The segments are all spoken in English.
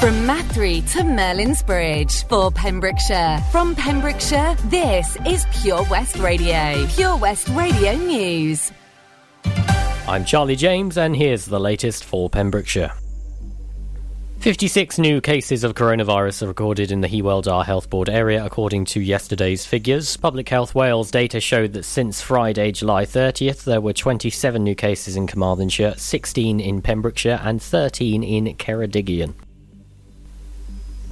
From Mathry to Merlin's Bridge for Pembrokeshire. From Pembrokeshire, this is Pure West Radio. Pure West Radio News. I'm Charlie James, and here's the latest for Pembrokeshire. 56 new cases of coronavirus are recorded in the Hywel Dda Health Board area, according to yesterday's figures. Public Health Wales data showed that since Friday, July 30th, there were 27 new cases in Carmarthenshire, 16 in Pembrokeshire, and 13 in Ceredigion.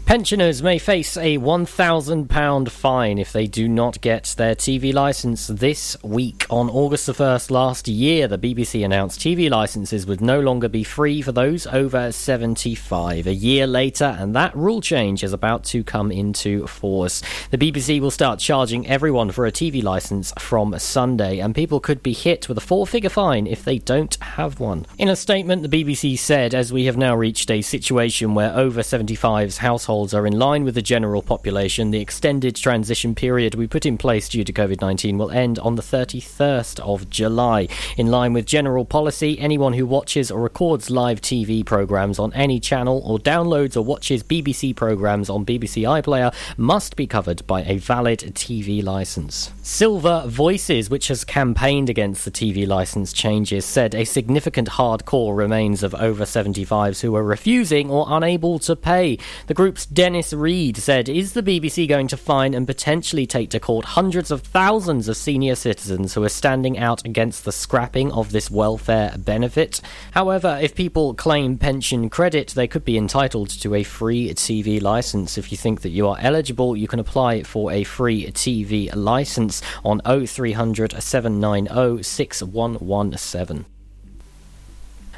Pensioners may face a £1,000 fine if they do not get their TV licence this week. On August the 1st last year, the BBC announced TV licences would no longer be free for those over 75. A year later, and that rule change is about to come into force. The BBC will start charging everyone for a TV licence from Sunday, and people could be hit with a four figure fine if they don't have one. In a statement, the BBC said, as we have now reached a situation where over 75's household households are in line with the general population, the extended transition period we put in place due to COVID 19 will end on the 31st of July. In line with general policy, anyone who watches or records live TV programmes on any channel or downloads or watches BBC programmes on BBC iPlayer must be covered by a valid TV licence. Silver Voices, which has campaigned against the TV licence changes, said a significant hardcore remains of over 75s who are refusing or unable to pay. The group's Dennis Reed said, Is the BBC going to fine and potentially take to court hundreds of thousands of senior citizens who are standing out against the scrapping of this welfare benefit? However, if people claim pension credit, they could be entitled to a free TV license. If you think that you are eligible, you can apply for a free TV license on 0300 790 6117.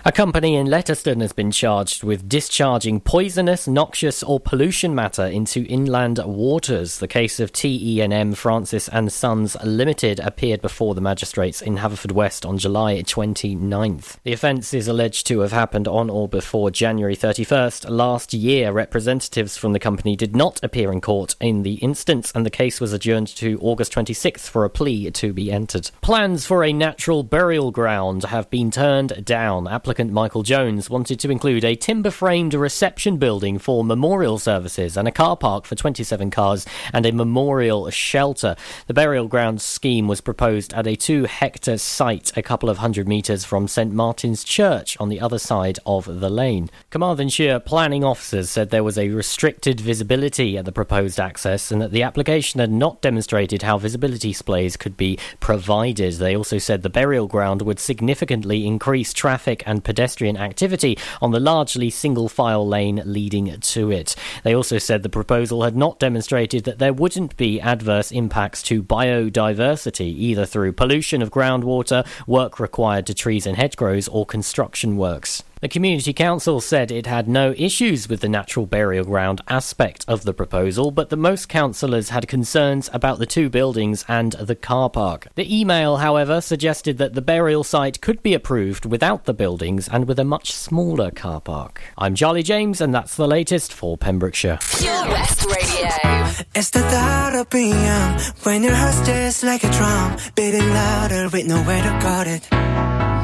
A company in Letterston has been charged with discharging poisonous, noxious, or pollution matter into inland waters. The case of TE&M Francis and Sons Limited appeared before the magistrates in Haverfordwest on July 29th. The offence is alleged to have happened on or before January 31st last year. Representatives from the company did not appear in court in the instance, and the case was adjourned to August 26th for a plea to be entered. Plans for a natural burial ground have been turned down. Applicants applicant Michael Jones wanted to include a timber framed reception building for memorial services and a car park for 27 cars and a memorial shelter. The burial ground scheme was proposed at a two hectare site a couple of hundred metres from St Martin's Church on the other side of the lane. Carmarthenshire planning officers said there was a restricted visibility at the proposed access and that the application had not demonstrated how visibility displays could be provided. They also said the burial ground would significantly increase traffic and pedestrian activity on the largely single file lane leading to it. They also said the proposal had not demonstrated that there wouldn't be adverse impacts to biodiversity, either through pollution of groundwater, work required to trees and hedgerows, or construction works. The Community Council said it had no issues with the natural burial ground aspect of the proposal, but that most councillors had concerns about the two buildings and the car park. The email, however, suggested that the burial site could be approved without the buildings and with a much smaller car park. I'm Charlie James, and that's the latest for Pembrokeshire. Pure West Radio. It's the thought of being young when your heart's just like a drum, beating louder with nowhere to guard it.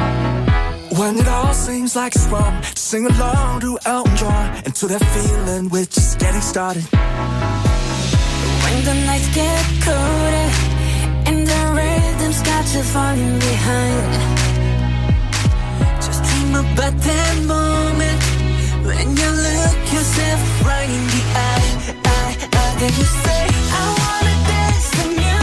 When it all seems like it's wrong, just sing along to Elton John to that feeling we're just getting started. When the nights get colder and the rhythm's got you falling behind, just dream about that moment when you look yourself right in the eye, eye, eye, then you say, I wanna dance. The music's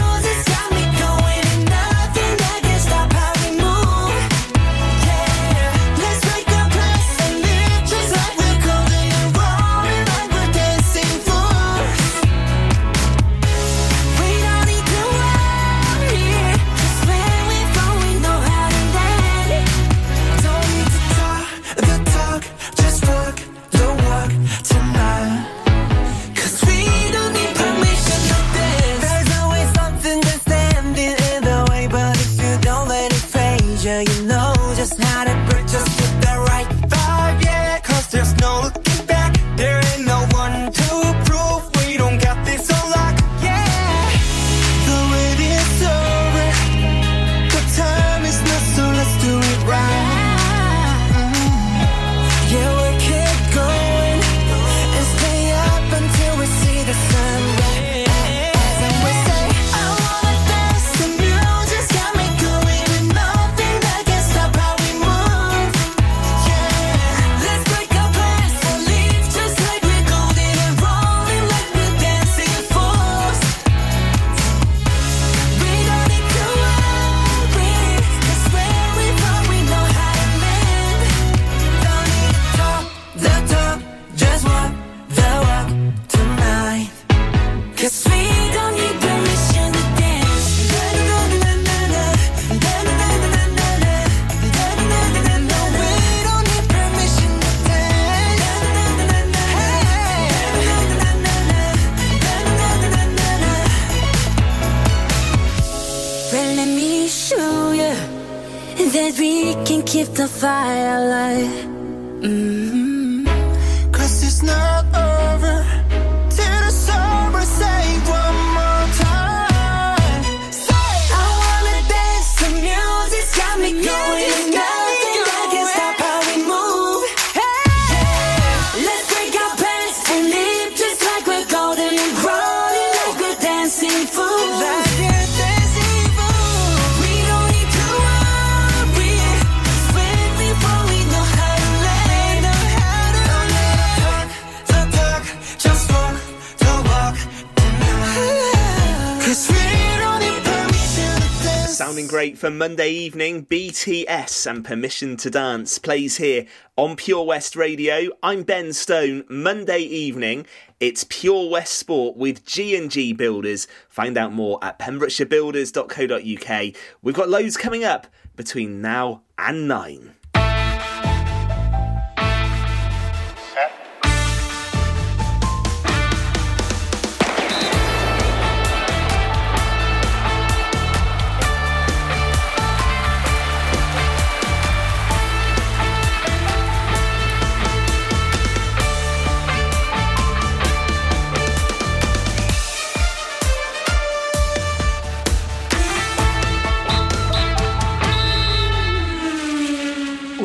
for Monday evening, BTS and Permission to Dance plays here on Pure West Radio. I'm Ben Stone. Monday evening, it's Pure West Sport with G&G Builders. Find out more at pembrokeshirebuilders.co.uk. We've got loads coming up between now and 9.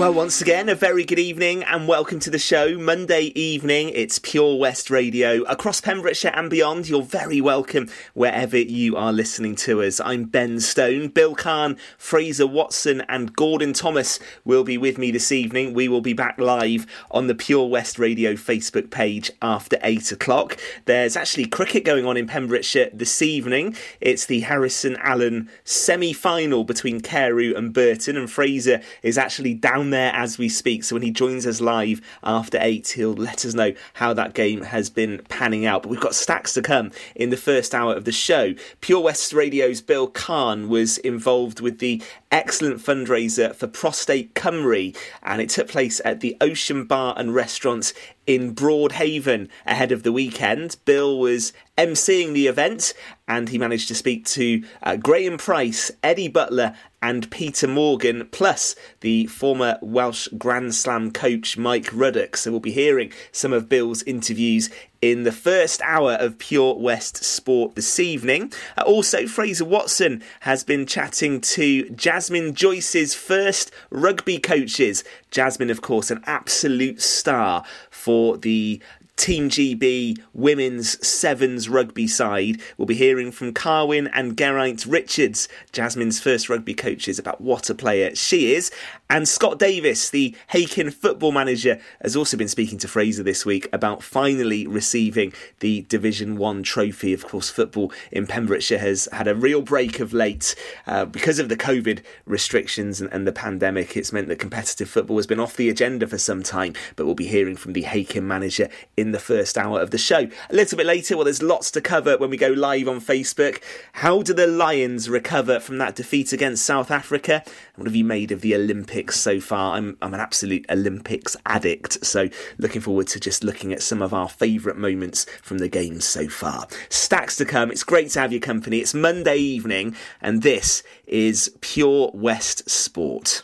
Well, once again, a very good evening and welcome to the show. Monday evening, it's Pure West Radio. Across Pembrokeshire and beyond, you're very welcome wherever you are listening to us. I'm Ben Stone. Bill Kahn, Fraser Watson, and Gordon Thomas will be with me this evening. We will be back live on the Pure West Radio Facebook page after 8 o'clock. There's actually cricket going on in Pembrokeshire this evening. It's the Harrison Allen semi final between Carew and Burton, and Fraser is actually down there as we speak. So when he joins us live after eight, he'll let us know how that game has been panning out. But we've got stacks to come in the first hour of the show. Pure West Radio's Bill Kahn was involved with the excellent fundraiser for Prostate Cymru, and it took place at the Ocean Bar and Restaurants in Broadhaven ahead of the weekend. Bill was emceeing the event and he managed to speak to uh, Graham Price, Eddie Butler, and Peter Morgan, plus the former Welsh Grand Slam coach Mike Ruddock. So we'll be hearing some of Bill's interviews in the first hour of Pure West Sport this evening. Uh, also, Fraser Watson has been chatting to Jasmine Joyce's first rugby coaches. Jasmine, of course, an absolute star for the Team GB women's sevens rugby side. We'll be hearing from Carwin and Geraint Richards, Jasmine's first rugby coaches, about what a player she is. And Scott Davis, the Hakin football manager, has also been speaking to Fraser this week about finally receiving the Division 1 trophy. Of course, football in Pembrokeshire has had a real break of late uh, because of the COVID restrictions and, and the pandemic. It's meant that competitive football has been off the agenda for some time, but we'll be hearing from the Hakin manager in the first hour of the show. A little bit later, well, there's lots to cover when we go live on Facebook. How do the Lions recover from that defeat against South Africa? What have you made of the Olympics so far? I'm, I'm an absolute Olympics addict, so looking forward to just looking at some of our favourite moments from the games so far. Stacks to come. It's great to have your company. It's Monday evening, and this is Pure West Sport.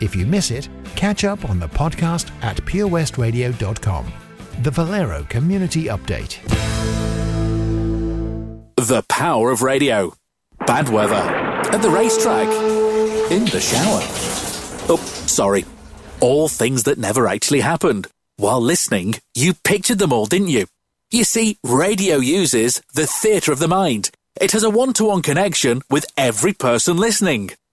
If you miss it, catch up on the podcast at purewestradio.com. The Valero Community Update. The power of radio. Bad weather. At the racetrack. In the shower. Oh, sorry. All things that never actually happened. While listening, you pictured them all, didn't you? You see, radio uses the theatre of the mind. It has a one to one connection with every person listening.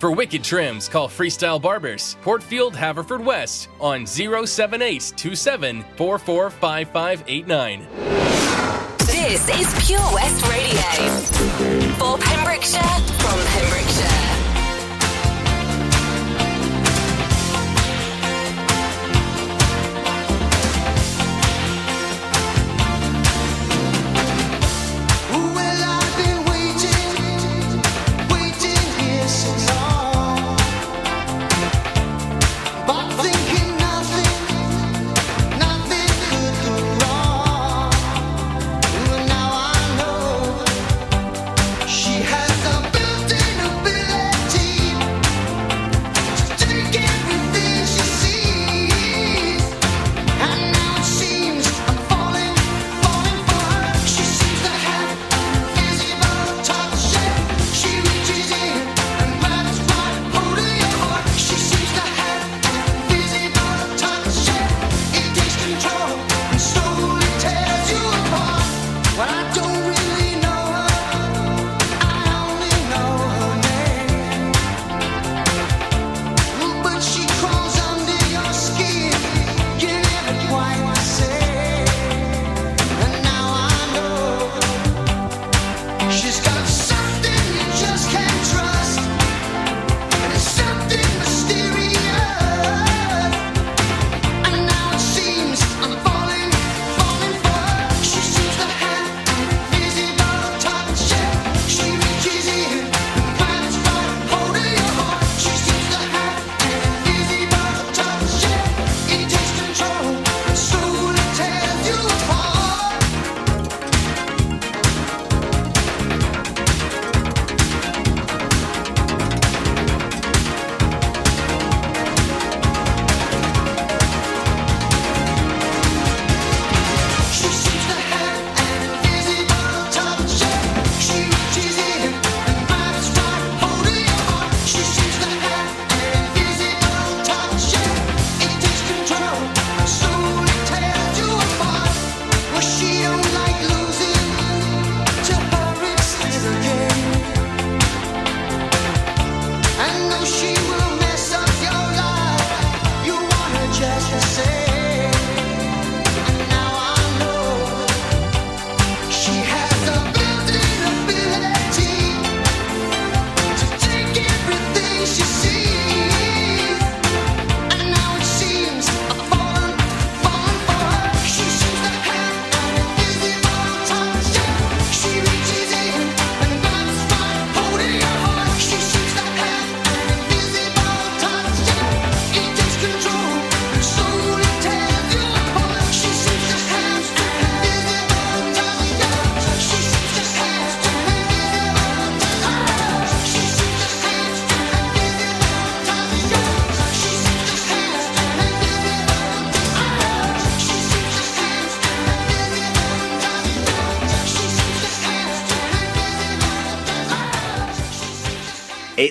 For wicked trims, call Freestyle Barbers, Portfield, Haverfordwest, on 07827 445589. This is Pure West Radio. For Pembrokeshire, from Pembrokeshire.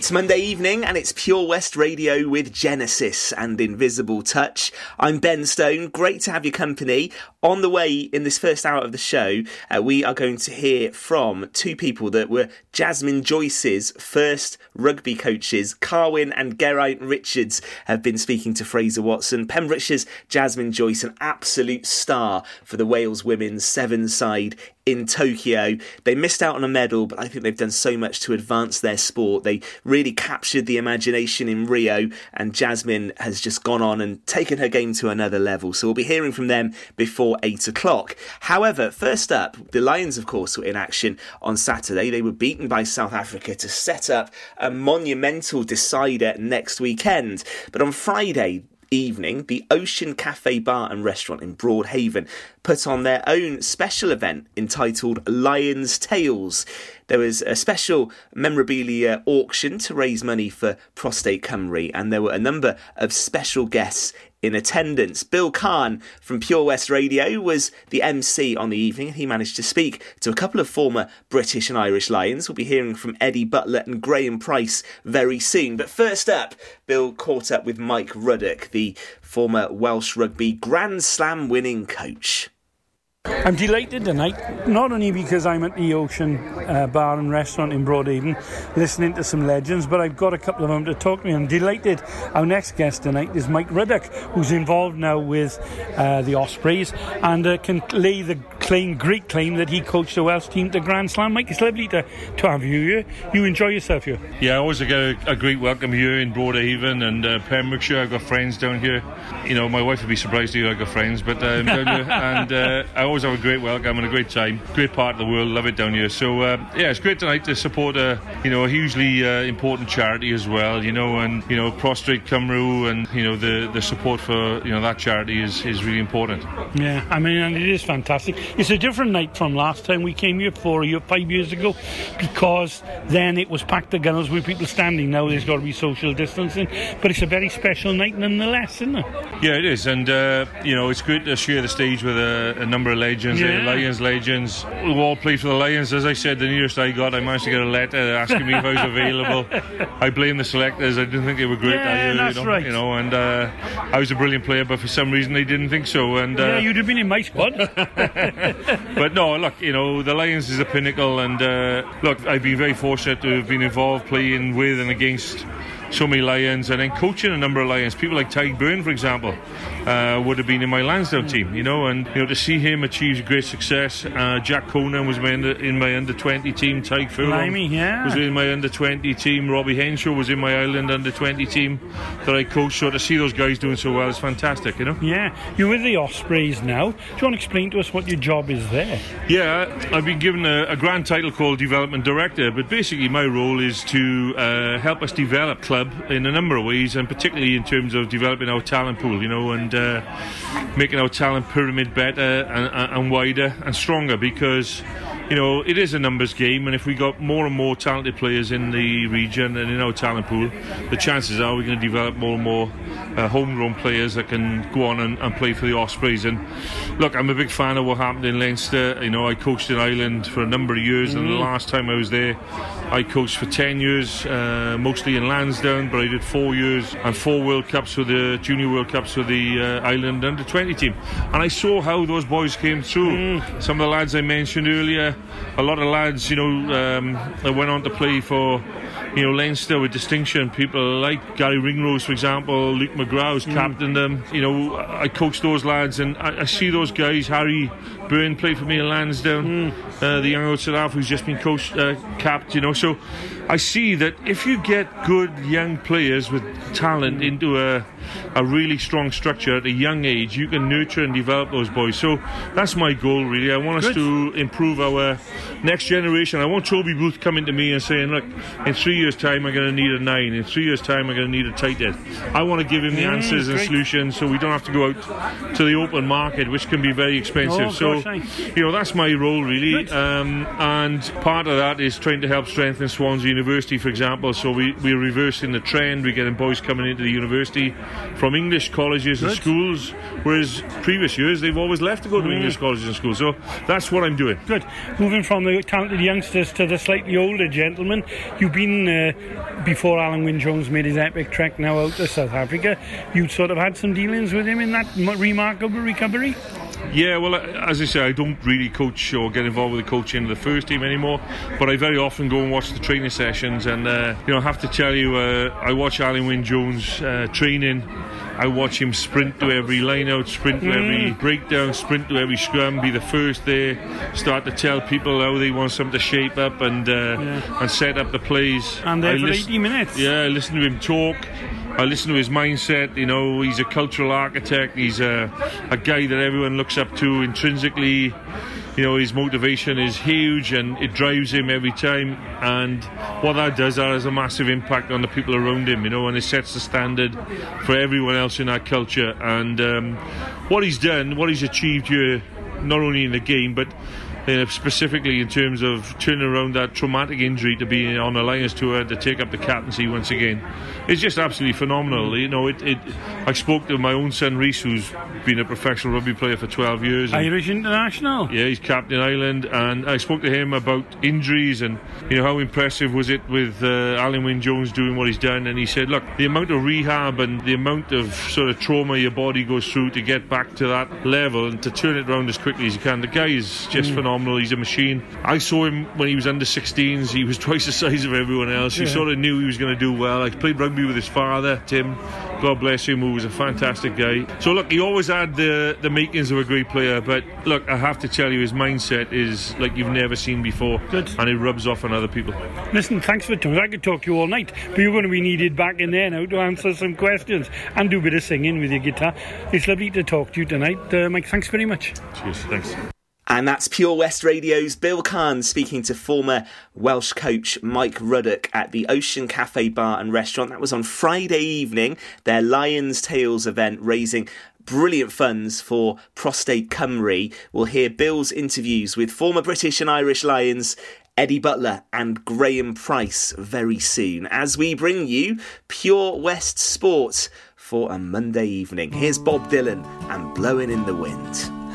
It's Monday evening and it's Pure West Radio with Genesis and Invisible Touch. I'm Ben Stone. Great to have your company. On the way in this first hour of the show, uh, we are going to hear from two people that were Jasmine Joyce's first rugby coaches. Carwin and Geraint Richards have been speaking to Fraser Watson. Pembrokeshire's Jasmine Joyce, an absolute star for the Wales women's seven side in Tokyo. They missed out on a medal, but I think they've done so much to advance their sport. They really captured the imagination in Rio, and Jasmine has just gone on and taken her game to another level. So we'll be hearing from them before eight o'clock. However, first up, the Lions, of course, were in action on Saturday. They were beaten by South Africa to set up a monumental decider next weekend. But on Friday, evening, the Ocean Cafe Bar and Restaurant in Broadhaven put on their own special event entitled Lions Tales. There was a special memorabilia auction to raise money for Prostate Cymru, and there were a number of special guests in attendance. Bill Kahn from Pure West Radio was the MC on the evening. He managed to speak to a couple of former British and Irish Lions. We'll be hearing from Eddie Butler and Graham Price very soon. But first up, Bill caught up with Mike Ruddock, the former Welsh Rugby Grand Slam winning coach. I'm delighted tonight, not only because I'm at the Ocean uh, Bar and Restaurant in Broadhaven listening to some legends, but I've got a couple of them to talk to me. I'm delighted. Our next guest tonight is Mike Ruddock, who's involved now with uh, the Ospreys and uh, can lay the claim, great claim that he coached the Welsh team to Grand Slam. Mike, it's lovely to, to have you here. You enjoy yourself here. Yeah, I always get a, a great welcome here in Broadhaven and uh, Pembrokeshire. I've got friends down here. You know, my wife would be surprised to hear I've got friends, but um, down here, and uh, I always have a great welcome and a great time. Great part of the world, love it down here. So uh, yeah, it's great tonight to support a you know a hugely uh, important charity as well. You know, and you know Prostrate Cymru and you know the the support for you know that charity is is really important. Yeah, I mean, and it is fantastic. It's a different night from last time we came here four year, five years ago, because then it was packed to gunnels with people standing. Now there's got to be social distancing, but it's a very special night nonetheless, isn't it? Yeah, it is, and uh, you know it's great to share the stage with a, a number of legends, Yeah. uh, Lions legends We all play for the Lions. As I said, the nearest I got, I managed to get a letter asking me if I was available. I blame the selectors. I didn't think they were great. Yeah, I, that's you know, right. You know, and uh, I was a brilliant player, but for some reason they didn't think so. And uh, yeah, you'd have been in my squad. but no, look, you know, the Lions is a pinnacle, and uh, look, I've been very fortunate to have been involved playing with and against so many Lions, and then coaching a number of Lions. People like Tadhg Beirne, for example, uh, would have been in my Lansdowne team, you know, and you know to see him achieve great success. Uh, Jack Conan was my under, in my under twenty team. Tadhg Furlong yeah. was in my under twenty team. Robbie Henshaw was in my Ireland under twenty team that I coached. So to see those guys doing so well is fantastic, you know. yeah, you're with the Ospreys now. Do you want to explain to us what your job is there? Yeah, I've been given a, a grand title called Development Director, but basically my role is to uh, help us develop club in a number of ways, and particularly in terms of developing our talent pool, you know, and uh, making our talent pyramid better and, and wider and stronger because. You know, it is a numbers game, and if we got more and more talented players in the region and in our talent pool, the chances are we're going to develop more and more uh, homegrown players that can go on and, and play for the Ospreys. And look, I'm a big fan of what happened in Leinster. You know, I coached in Ireland for a number of years, and the Mm. last time I was there, I coached for 10 years, uh, mostly in Lansdowne, but I did four years and four World Cups with the Junior World Cups with the uh, Ireland under 20 team. And I saw how those boys came through. Mm. Some of the lads I mentioned earlier, a lot of lads, you know, um, that went on to play for. You know, Leinster with distinction. People like Gary Ringrose, for example, Luke McGrath, who's captained them. You know, I coached those lads, and I, I see those guys. Harry Byrne played for me in Lansdowne. Uh, the young old Saraf who's just been coached, uh, capped. You know, so I see that if you get good young players with talent into a a really strong structure at a young age, you can nurture and develop those boys. So that's my goal, really. I want us to improve our next generation. I want Toby Booth coming to me and saying, "Look, in three years' time, I'm going to need a nine. In three years' time, I'm going to need a tight end." I want to give him the Mm, answers and great. solutions, so we don't have to go out to the open market, which can be very expensive. Oh, so, gosh, you know, that's my role, really. Um, and part of that is trying to help strengthen Swansea University, for example. So we, we're reversing the trend. We're getting boys coming into the university from English colleges and schools, whereas previous years they've always left to go to Mm. English colleges and schools. So that's what I'm doing. Good. Moving from the talented youngsters to the slightly older gentlemen, you've been uh, before Alun Wyn Jones made his epic trek now out to South Africa. You sort of had some dealings with him in that remarkable recovery. Yeah, well, as I say, I don't really coach or get involved with the coaching of the first team anymore, but I very often go and watch the training sessions. And, uh, you know, I have to tell you, uh, I watch Alun Wyn Jones uh, training. I watch him sprint to every line out, sprint to every Mm. breakdown, sprint to every scrum, be the first there, start to tell people how they want something to shape up and uh, and set up the plays. And there I for listen- 80 minutes. Yeah, I listen to him talk. I listen to his mindset. You know, he's a cultural architect. He's a, a guy that everyone looks up to intrinsically. You know, his motivation is huge and it drives him every time. And what that does, that has a massive impact on the people around him, you know, and it sets the standard for everyone else in that culture. And um, what he's done, what he's achieved here, not only in the game, but specifically in terms of turning around that traumatic injury to be on the Lions tour to take up the captaincy once again. It's just absolutely phenomenal. You know, it, it I spoke to my own son Rhys, who's been a professional rugby player for 12 years. and- Irish international. yeah, he's captain Ireland, and I spoke to him about injuries and you know how impressive was it with uh, Alun Wyn Jones doing what he's done, and he said, look, the amount of rehab and the amount of sort of trauma your body goes through to get back to that level and to turn it around as quickly as you can. The guy is just Mm. phenomenal. He's a machine. I saw him when he was under 16s. He was twice the size of everyone else. You Yeah. sort of knew he was going to do well. I played rugby with his father, Tim. God bless him, who was a fantastic guy. So look, he always had the the makings of a great player. But look, I have to tell you, his mindset is like you've never seen before, Good. and it rubs off on other people. Listen, thanks for talking. I could talk to you all night, but you're going to be needed back in there now to answer some questions and do a bit of singing with your guitar. It's lovely to talk to you tonight. Uh, Mike, thanks very much. Cheers, thanks. And that's Pure West Radio's Bill Kahn speaking to former Welsh coach Mike Ruddock at the Ocean Cafe Bar and Restaurant. That was on Friday evening, their Lions Tales event, raising brilliant funds for Prostate Cymru. We'll hear Bill's interviews with former British and Irish Lions. Eddie Butler and Graham Price very soon as we bring you Pure West Sport for a Monday evening. Here's Bob Dylan and Blowing in the Wind.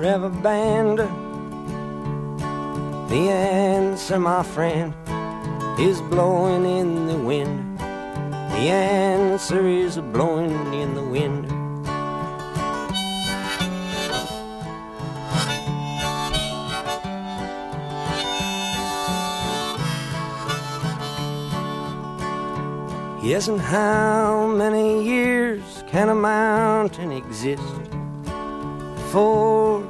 banned? The answer, my friend, is blowing in the wind. The answer is blowing in the wind. Yes, and how many years can a mountain exist before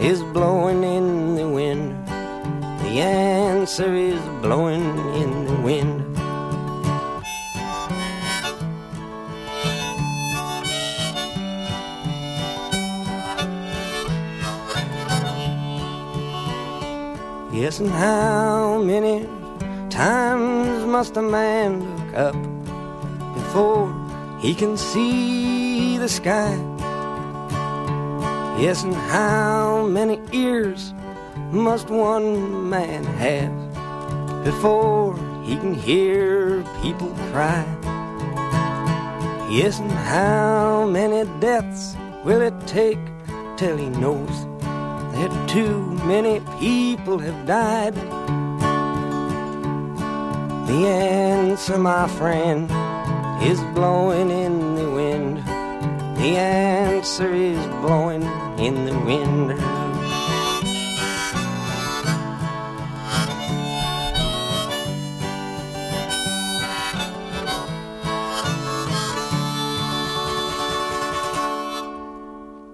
is blowing in the wind. The answer is blowing in the wind. Yes, and how many times must a man look up before he can see the sky? Yes, and how many ears must one man have before he can hear people cry? Yes, and how many deaths will it take till he knows that too many people have died? The answer, my friend, is blowing in the wind. The answer is blowing in the wind.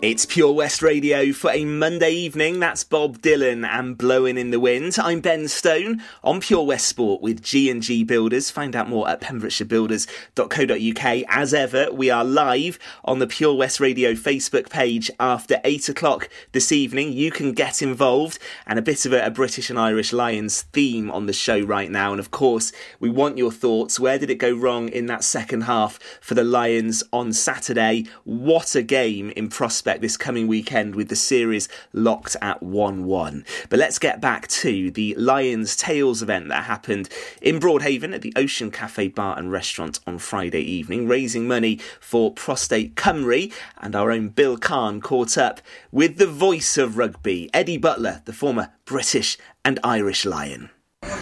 It's Pure West Radio for a Monday evening. That's Bob Dylan and Blowing in the Wind. I'm Ben Stone on Pure West Sport with G&G Builders. Find out more at pembrokeshirebuilders.co.uk. As ever, we are live on the Pure West Radio Facebook page after 8 o'clock this evening. You can get involved and a bit of a, a British and Irish Lions theme on the show right now. And of course, we want your thoughts. Where did it go wrong in that second half for the Lions on Saturday? What a game in prospect this coming weekend with the series locked at 1 1. But let's get back to the Lions Tales event that happened in Broadhaven at the Ocean Cafe Bar and Restaurant on Friday evening, raising money for Prostate Cymru. And our own Bill Kahn caught up with the voice of rugby, Eddie Butler, the former British and Irish Lion.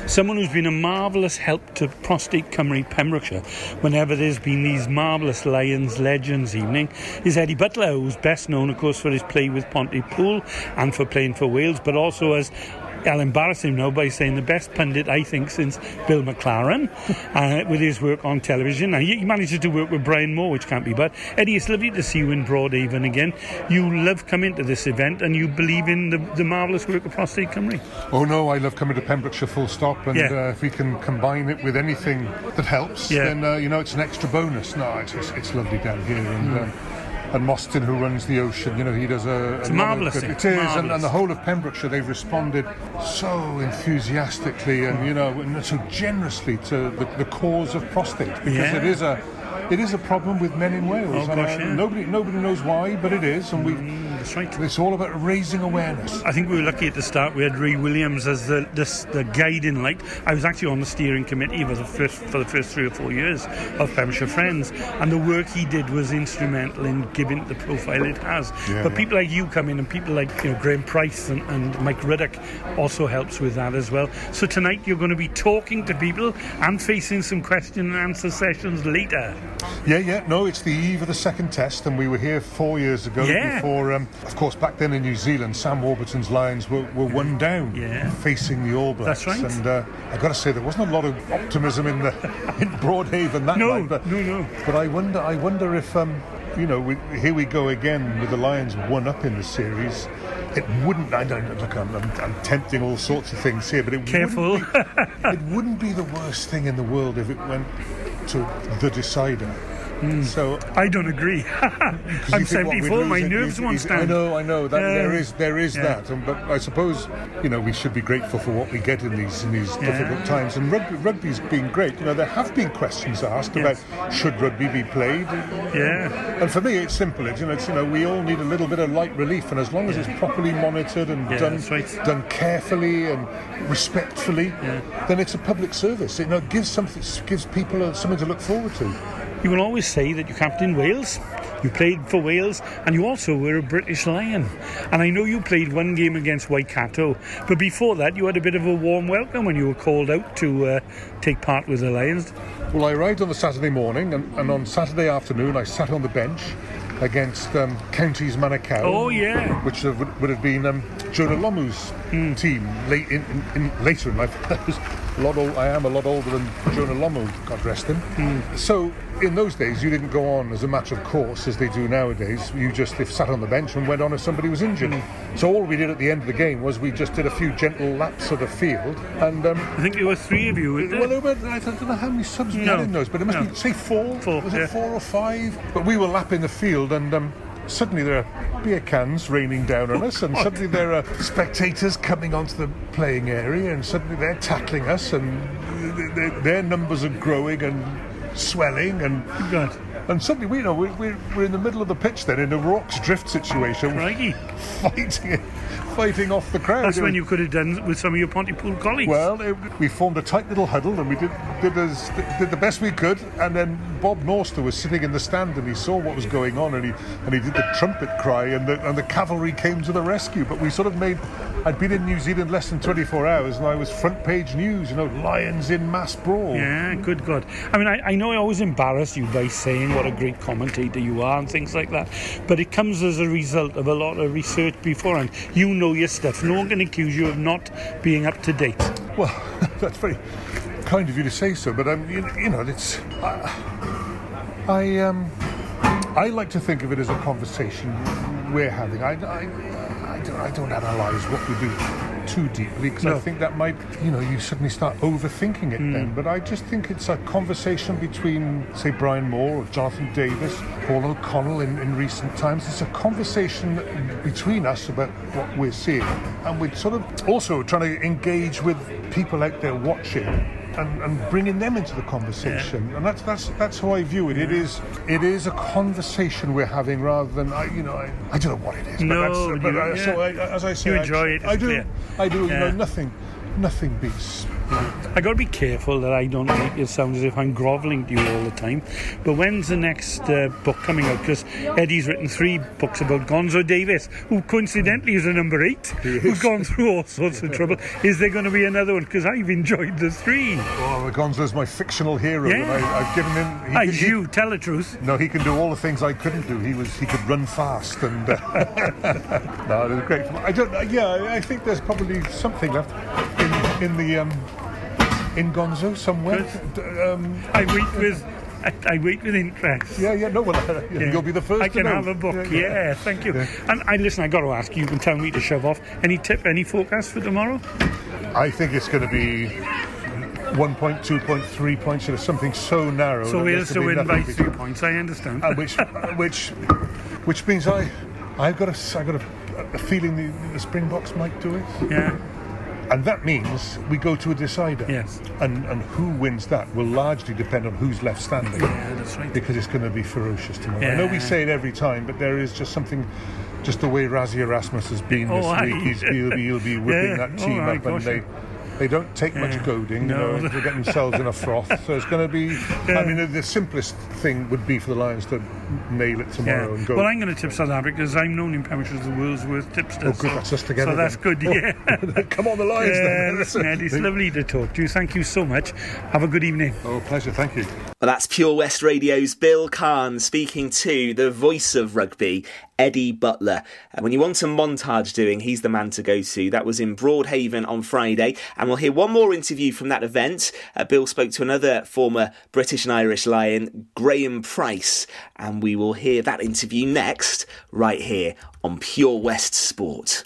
Someone who's been a marvellous help to Prostate Cymru Pembrokeshire whenever there's been these marvellous Lions Legends evening is Eddie Butler, who's best known, of course, for his play with Pontypool and for playing for Wales, but also as I'll embarrass him now by saying the best pundit I think since Bill McLaren uh, with his work on television. And he, he manages to work with Brian Moore, which can't be bad. Eddie, it's lovely to see you in Broadhaven again. You love coming to this event and you believe in the, the marvellous work of Prostate Cymru. Oh no, I love coming to Pembrokeshire full stop, and Yeah. uh, if we can combine it with anything that helps, Yeah. then uh, you know it's an extra bonus. No, it's, it's, it's lovely down here, and. Mm. And Mostyn, who runs the ocean, you know, he does a. It's a marvellous good- thing, It is, and, and the whole of Pembrokeshire, they've responded so enthusiastically and you know, and so generously to the, the cause of prostate because Yeah. it is a, it is a problem with men in Wales. Oh, gosh, uh, yeah. Nobody, nobody knows why, but it is, and we. That's right. It's all about raising awareness. I think we were lucky at the start. We had Ray Williams as the the, the guiding light. I was actually on the steering committee for the first for the first three or four years of Pembrokeshire Friends, and the work he did was instrumental in giving the profile it has. Yeah, but yeah. people like you come in, and people like you know Graham Price and, and Mike Ruddock also helps with that as well. So tonight you're going to be talking to people and facing some question and answer sessions later. Yeah, yeah, no, it's the eve of the second test, and we were here four years ago. Yeah. Before, um, of course, back then in New Zealand, Sam Warburton's Lions were, were one down, Yeah. facing the All Blacks. That's right. And uh, I've got to say, there wasn't a lot of optimism in the in Broadhaven that No, night. But, no, no. But I wonder, I wonder if, um, you know, we, here we go again with the Lions one up in the series. It wouldn't. I don't look. I'm, I'm, I'm tempting all sorts of things here, but it Careful. Wouldn't be, it wouldn't be the worst thing in the world if it went to the decider. So I don't agree. I'm you think 74. My nerves won't stand. I know, I know. That Yeah. there is, there is Yeah. that. And, but I suppose, you know, we should be grateful for what we get in these in these Yeah. difficult times. And rugby, rugby's been great. You know, there have been questions asked Yes. about should rugby be played. Yeah. And for me, it's simple. It's, you know, it's, you know, we all need a little bit of light relief, and as long as it's properly monitored and done right. done carefully and respectfully, then it's a public service. You know, it gives something, gives people uh, something to look forward to. You will always say that you captained Wales, you played for Wales, and you also were a British Lion. And I know you played one game against Waikato, but before that, you had a bit of a warm welcome when you were called out to uh, take part with the Lions. Well, I arrived on the Saturday morning, and, and on Saturday afternoon, I sat on the bench against um, Counties Manukau. Oh, yeah. Which have, would have been um, Jonah Lomu's team late in, in, in, later in life. I was a lot old, I am a lot older than Jonah Lomu, God rest him. So, in those days, you didn't go on as a matter of course as they do nowadays. You just if sat on the bench and went on if somebody was injured. So all we did at the end of the game was we just did a few gentle laps of the field, and um, I think there were three of you. well, there were, I don't know how many subs we No. had in those, but it must No. be say four. Four, Was yeah. it four or five? But we were lapping the field, and um, suddenly there are beer cans raining down on oh, us, and suddenly there are spectators coming onto the playing area, and suddenly they're tackling us, and th- th- their numbers are growing and swelling, and God. and suddenly we know we're, we're, we're in the middle of the pitch then in a rocks drift situation, Crikey. fighting fighting off the crowd. That's when you could have done with some of your Pontypool colleagues. Well, it, we formed a tight little huddle and we did did, as, did the best we could. And then Bob Norster was sitting in the stand and he saw what was going on and he and he did the trumpet cry and the, and the cavalry came to the rescue. But we sort of made. I'd been in New Zealand less than 24 hours and I was front page news. You know, lions in mass brawl. Yeah, good God. I mean, I, I know I always embarrass you by saying what a great commentator you are and things like that, but it comes as a result of a lot of research beforehand. You know your stuff. No one can accuse you of not being up to date. Well, that's very kind of you to say so, but um, you, you know, it's. I, I um, I like to think of it as a conversation we're having. I, I, I don't, I don't analyse what we do too deeply because I think that might, you know, you suddenly start overthinking it then. Hmm. But I just think it's a conversation between, say, Brian Moore or Jonathan Davies, Paul O'Connell in, in recent times. It's a conversation between us about what we're seeing. And we're sort of also trying to engage with people out there watching and, and bringing them into the conversation. And that's that's that's how I view it. It is it is a conversation we're having rather than I you know I, I don't know what it is. No, but that's, but you- uh, so yeah. I, as I say, You I- enjoy it, I, do. clear. I do. You know, nothing nothing beats. I got to be careful that I don't make it sound as if I'm grovelling to you all the time. But when's the next uh, book coming out? Because Eddie's written three books about Gonzo Davies, who coincidentally is a number eight, who's gone through all sorts of trouble. Is there going to be another one? Because I've enjoyed the three. Oh, Gonzo's my fictional hero, Yeah. and I, I've given him. Ah, can- you tell the truth. No, he can do all the things I couldn't do. He was he could run fast and uh, no, it was great. I don't. Yeah, I- I think there's probably something left in in the um, in Gonzo somewhere. Um, I wait with. I, I wait with interest. Yeah, yeah, no, well, Yeah. you'll be the first I to can have a book. Yeah, Yeah, yeah. thank you. And I listen. I got to ask you. Can tell me to shove off. Any tip? Any forecast for tomorrow? I think it's going to be one point, two point, three points. It's something so narrow. So that we'll there's still gonna win by points. I understand. uh, which, which, which means I, I've got a, I've got a, a feeling the, the Springboks might do it. Yeah. And that means we go to a decider. Yes. And and who wins that will largely depend on who's left standing. Yeah, that's right. Because it's going to be ferocious tomorrow. I know we say it every time, but there is just something. Just the way Rassie Erasmus has been Oh, this week, he's, he'll be he'll be whipping Yeah. that oh, team Oh, up, and gosh, they yeah. They don't take much Yeah. goading. No. You know, they get themselves in a froth. So it's going to be. Yeah. I mean, the, the simplest thing would be for the Lions to nail it tomorrow and go. Well, I'm going to tip South Africa because I'm known in Pembrokeshire as the world's worst tipster. Oh, good, that's us together So that's then. good, oh, yeah. Come on, the Lions Yeah, then. listen, Ed, it's lovely to talk to you. Thank you so much. Have a good evening. Oh, pleasure. Thank you. Well, that's Pure West Radio's Bill Kahn speaking to the voice of rugby, Eddie Butler. When you want a montage doing, he's the man to go to. That was in Broadhaven on Friday. And we'll hear one more interview from that event. Uh, Bill spoke to another former British and Irish Lion, Graham Price. And we will hear that interview next, right here on Pure West Sport.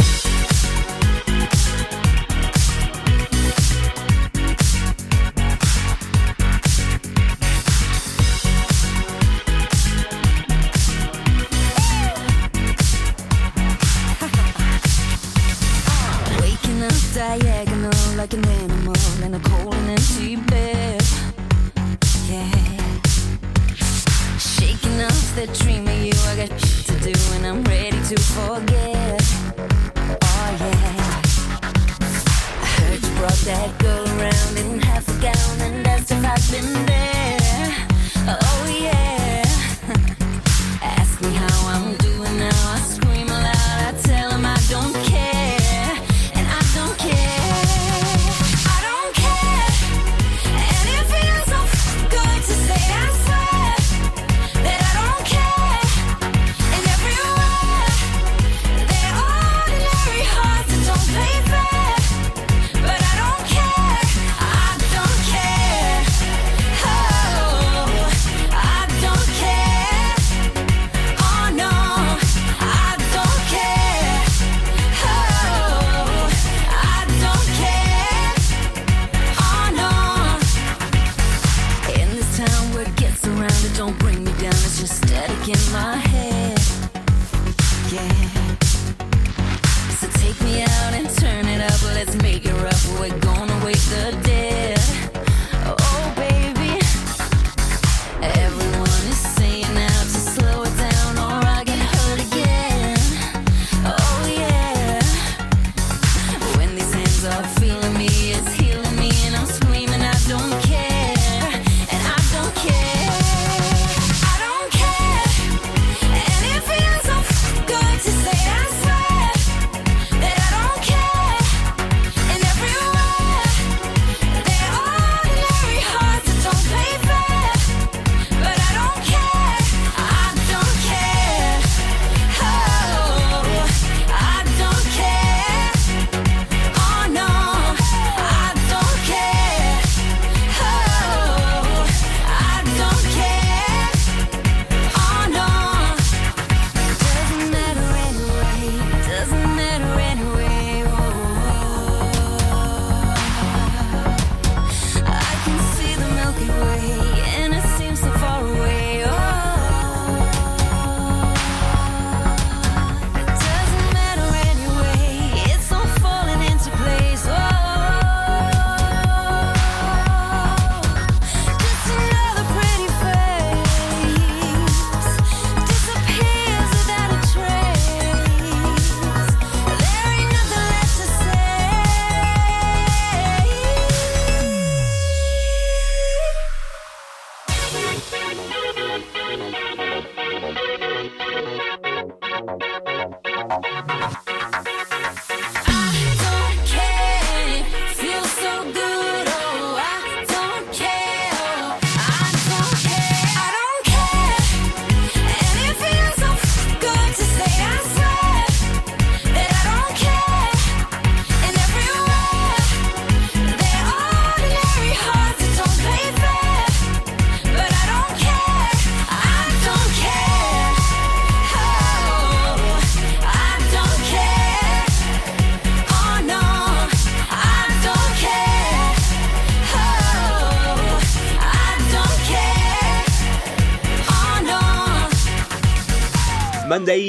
Like an animal in a cold and empty bed. Yeah. Shaking off the dream of you. I got shit to do and I'm ready to forget. Oh yeah. I heard you brought that girl around in half a gown and asked if I've been there. Oh yeah.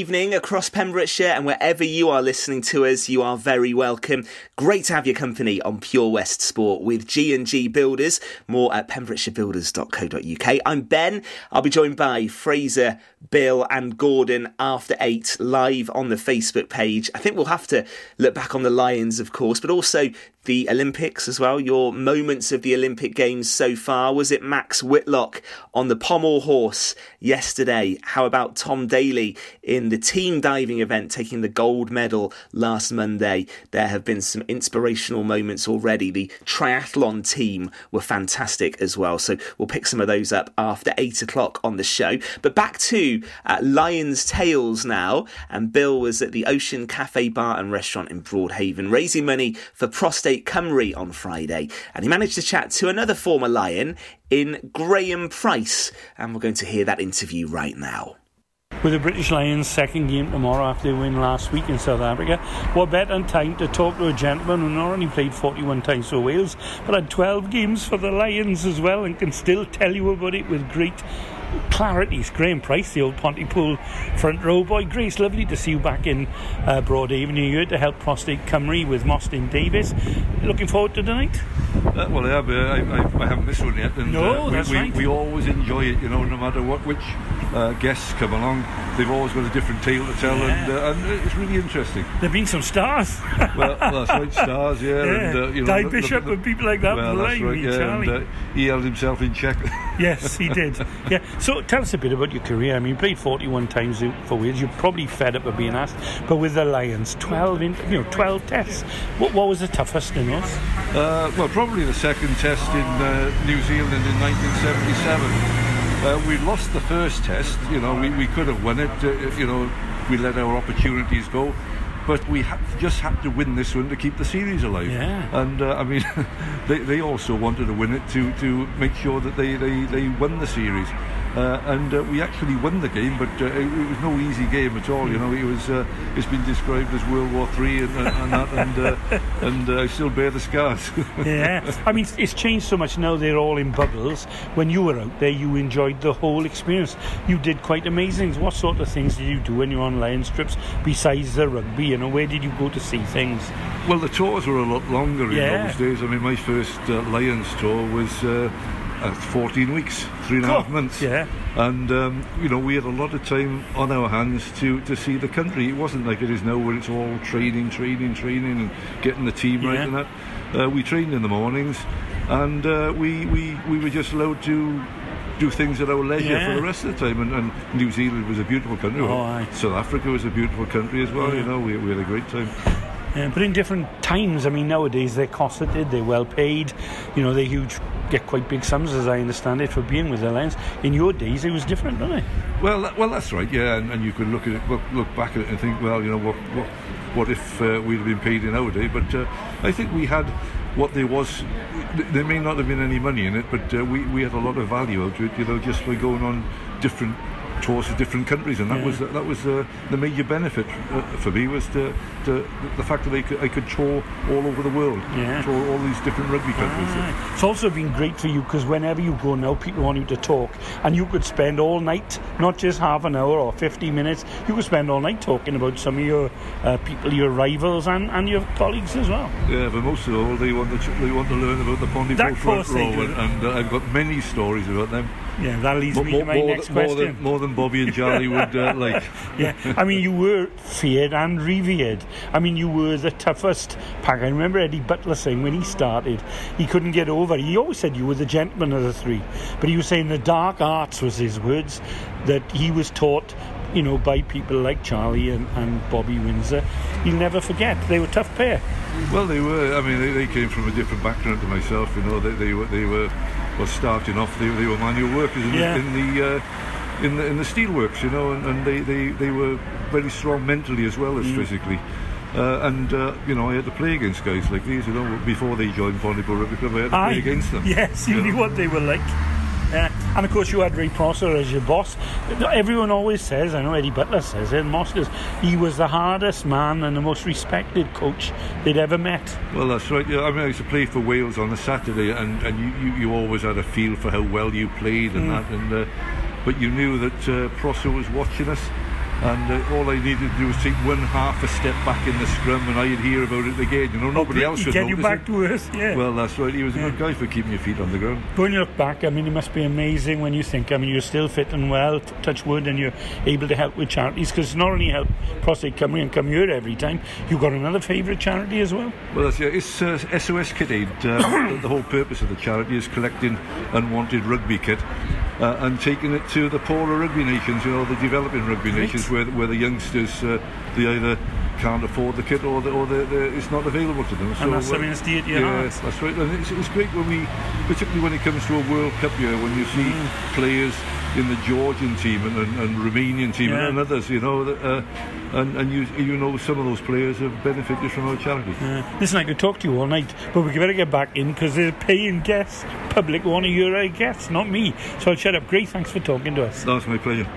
Evening across Pembrokeshire and wherever you are listening to us, you are very welcome. Great to have your company on Pure West Sport with G&G Builders. More at pembrokeshirebuilders.co.uk. I'm Ben. I'll be joined by Fraser, Bill and Gordon after 8 live on the Facebook page. I think we'll have to look back on the Lions, of course, but also the Olympics as well. Your moments of the Olympic Games so far. Was it Max Whitlock on the pommel horse yesterday? How about Tom Daley in the team diving event taking the gold medal last Monday? There have been some inspirational moments already. The triathlon team were fantastic as well. So we'll pick some of those up after eight o'clock on the show. But back to uh, Lions Tales now. And Bill was at the Ocean Cafe Bar and Restaurant in Broadhaven raising money for prostate Cymru on Friday, and he managed to chat to another former Lion in Graham Price, and we're going to hear that interview right now. With the British Lions' second game tomorrow after they win last week in South Africa, what better time to talk to a gentleman who not only played 41 times for Wales, but had 12 games for the Lions as well and can still tell you about it with great clarity. Graham Price, the old Pontypool front row boy. Grace, lovely to see you back in uh, Broadhaven. You're here to help Prostate Cymru with Mostyn Davis. Looking forward to tonight? Uh, well, yeah, but I, I, I, haven't missed one yet. And, no, uh, we, that's we, right. we always enjoy it, you know, no matter what which uh, guests come along. They've always got a different tale to tell, Yeah. and, uh, and it's really interesting. There've been some stars. well, well, that's right, stars, yeah. Yeah. And, uh, you know, Di look- Bishop look the- and people like that, Well, that's right, yeah. And, uh, he held himself in check. yes, he did. Yeah. So tell us a bit about your career. I mean, you played 41 times for Wales. You're probably fed up of being asked. But with the Lions, 12, in, you know, 12 tests. What, what was the toughest in those? Uh, well, probably the second test in uh, New Zealand in 1977. Uh, we lost the first test. You know, we, we could have won it. Uh, you know, we let our opportunities go. But we had, just had to win this one to keep the series alive. Yeah. And uh, I mean, they, they also wanted to win it to, to make sure that they, they, they won the series. Uh, and uh, we actually won the game, but uh, it, it was no easy game at all. You know, it was uh, it's been described as World War Three and, and, and that, and uh, and uh, I still bear the scars. yeah, I mean, it's changed so much now. They're all in bubbles. When you were out there, you enjoyed the whole experience. You did quite amazing. What sort of things did you do when you were on Lions trips besides the rugby? You know, where did you go to see things? Well, the tours were a lot longer Yeah. in those days. I mean, my first uh, Lions tour was uh, uh, 14 weeks, three and a half Cool. months. Yeah. And, um, you know, we had a lot of time on our hands to, to see the country. It wasn't like it is now where it's all training, training, training and getting the team right Yeah. and that. Uh, we trained in the mornings and uh, we, we, we were just allowed to do things at our leisure Yeah. for the rest of the time. And, and New Zealand was a beautiful country. Oh. South Africa was a beautiful country as well. Yeah. You know, we, we had a great time. Yeah, but in different times, I mean, nowadays they're cosseted, they're well paid, you know, they're huge, get quite big sums, as I understand it, for being with the Lions. In your days, it was different, wasn't it? Well, that- well, that's right. Yeah, and, and you could look at it, look, look back at it, and think, well, you know, what, what, what if uh, we'd have been paid in our day? But uh, I think we had what there was. There may not have been any money in it, but uh, we, we had a lot of value out of it. You know, just by going on different tours to different countries, and that Yeah. was that was uh, the major benefit uh, for me was to, to the fact that I could, I could tour all over the world, Yeah. tour all these different rugby countries. Aye. It's also been great for you because whenever you go now, people want you to talk, and you could spend all night, not just half an hour or 50 minutes, you could spend all night talking about some of your uh, people, your rivals, and, and your colleagues as well. Yeah, but most of all, they want to they want to learn about the Pontypool That front row, and, and uh, I've got many stories about them. Yeah, that leads Mo- me mo- to my more next than, more question. than more than Bobby and Charlie would uh, like. yeah, I mean, you were feared and revered. I mean, you were the toughest pack. I remember Eddie Butler saying when he started, he couldn't get over. He always said you were the gentleman of the three, but he was saying the dark arts was his words that he was taught. You know, by people like Charlie and, and Bobby Windsor, he'll never forget. They were a tough pair. Well, they were. I mean, they, they came from a different background to myself. You know, they, they were they were well starting off. They, they were manual workers in, Yeah. the, in the uh, in the in the steelworks. You know, and, and they, they, they were very strong mentally as well as Mm. physically. Uh, and uh, you know, I had to play against guys like these. You know, before they joined Pontypool Rugby Club, I had to Aye. play against them. Yes, you knew what they were like. Uh, and of course, you had Ray Prosser as your boss. Everyone always says, I know Eddie Butler says it, and Moss does, he was the hardest man and the most respected coach they'd ever met. Well, that's right. Yeah, I mean, I used to play for Wales on a Saturday, and, and you, you, you always had a feel for how well you played and Mm. that. And uh, but you knew that uh, Prosser was watching us, and uh, all I needed to do was take one half a step back in the scrum, and I'd hear about it again. You know, nobody else would Get you back it. to earth, yeah. Well, that's right. He was a good guy for keeping your feet on the ground. When you look back, I mean, it must be amazing when you think, I mean, you're still fit and well, t- touch wood, and you're able to help with charities because not only help Prostate Cymru and come here every time, you've got another favourite charity as well. Well, that's, yeah, it's uh, SOS Kit Aid. The, the whole purpose of the charity is collecting unwanted rugby kit uh, and taking it to the poorer rugby nations, you know, the developing rugby Right. nations where, where the youngsters, uh, they either can't afford the kit or, the, or the, the, it's not available to them. And that's uh, dear to your yeah, heart. that's right. And it's, it's great when we, particularly when it comes to a World Cup year, when you see Mm. players in the Georgian team and, and, and Romanian team Yeah. and others, you know, that, uh, and, and you, you know some of those players have benefited from our charity. Uh, listen, I could talk to you all night, but we better get back in because they're paying guests. Public one of your guests, not me. So I'll shut up. Great, thanks for talking to us. That's my pleasure.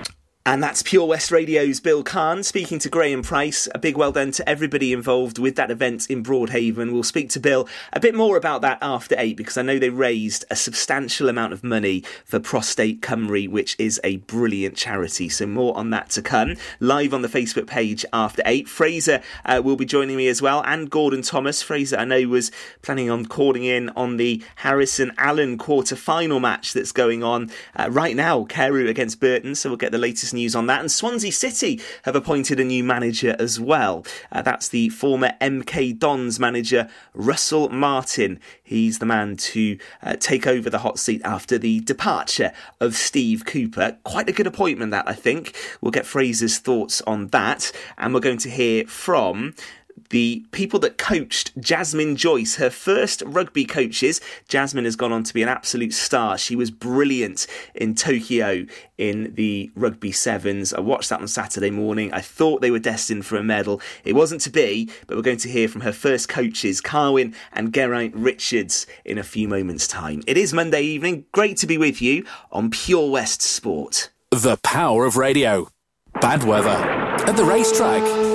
And that's Pure West Radio's Bill Kahn speaking to Graham Price. A big well done to everybody involved with that event in Broadhaven. We'll speak to Bill a bit more about that after eight because I know they raised a substantial amount of money for Prostate Cymru, which is a brilliant charity. So more on that to come. Live on the Facebook page after eight. Fraser uh, will be joining me as well, and Gordon Thomas. Fraser, I know, was planning on calling in on the Harrison Allen quarter final match that's going on uh, right now, Carew against Burton. So we'll get the latest news on that. And Swansea City have appointed a new manager as well. Uh, that's the former MK Dons manager, Russell Martin. He's the man to uh, take over the hot seat after the departure of Steve Cooper. Quite a good appointment, that I think. We'll get Fraser's thoughts on that. And we're going to hear from the people that coached Jasmine Joyce, her first rugby coaches. Jasmine has gone on to be an absolute star. She was brilliant in Tokyo in the rugby sevens. I watched that on Saturday morning. I thought they were destined for a medal. It wasn't to be, but we're going to hear from her first coaches, Carwyn and Geraint Richards, in a few moments' time. It is Monday evening. Great to be with you on Pure West Sport. The power of radio. Bad weather. At the racetrack.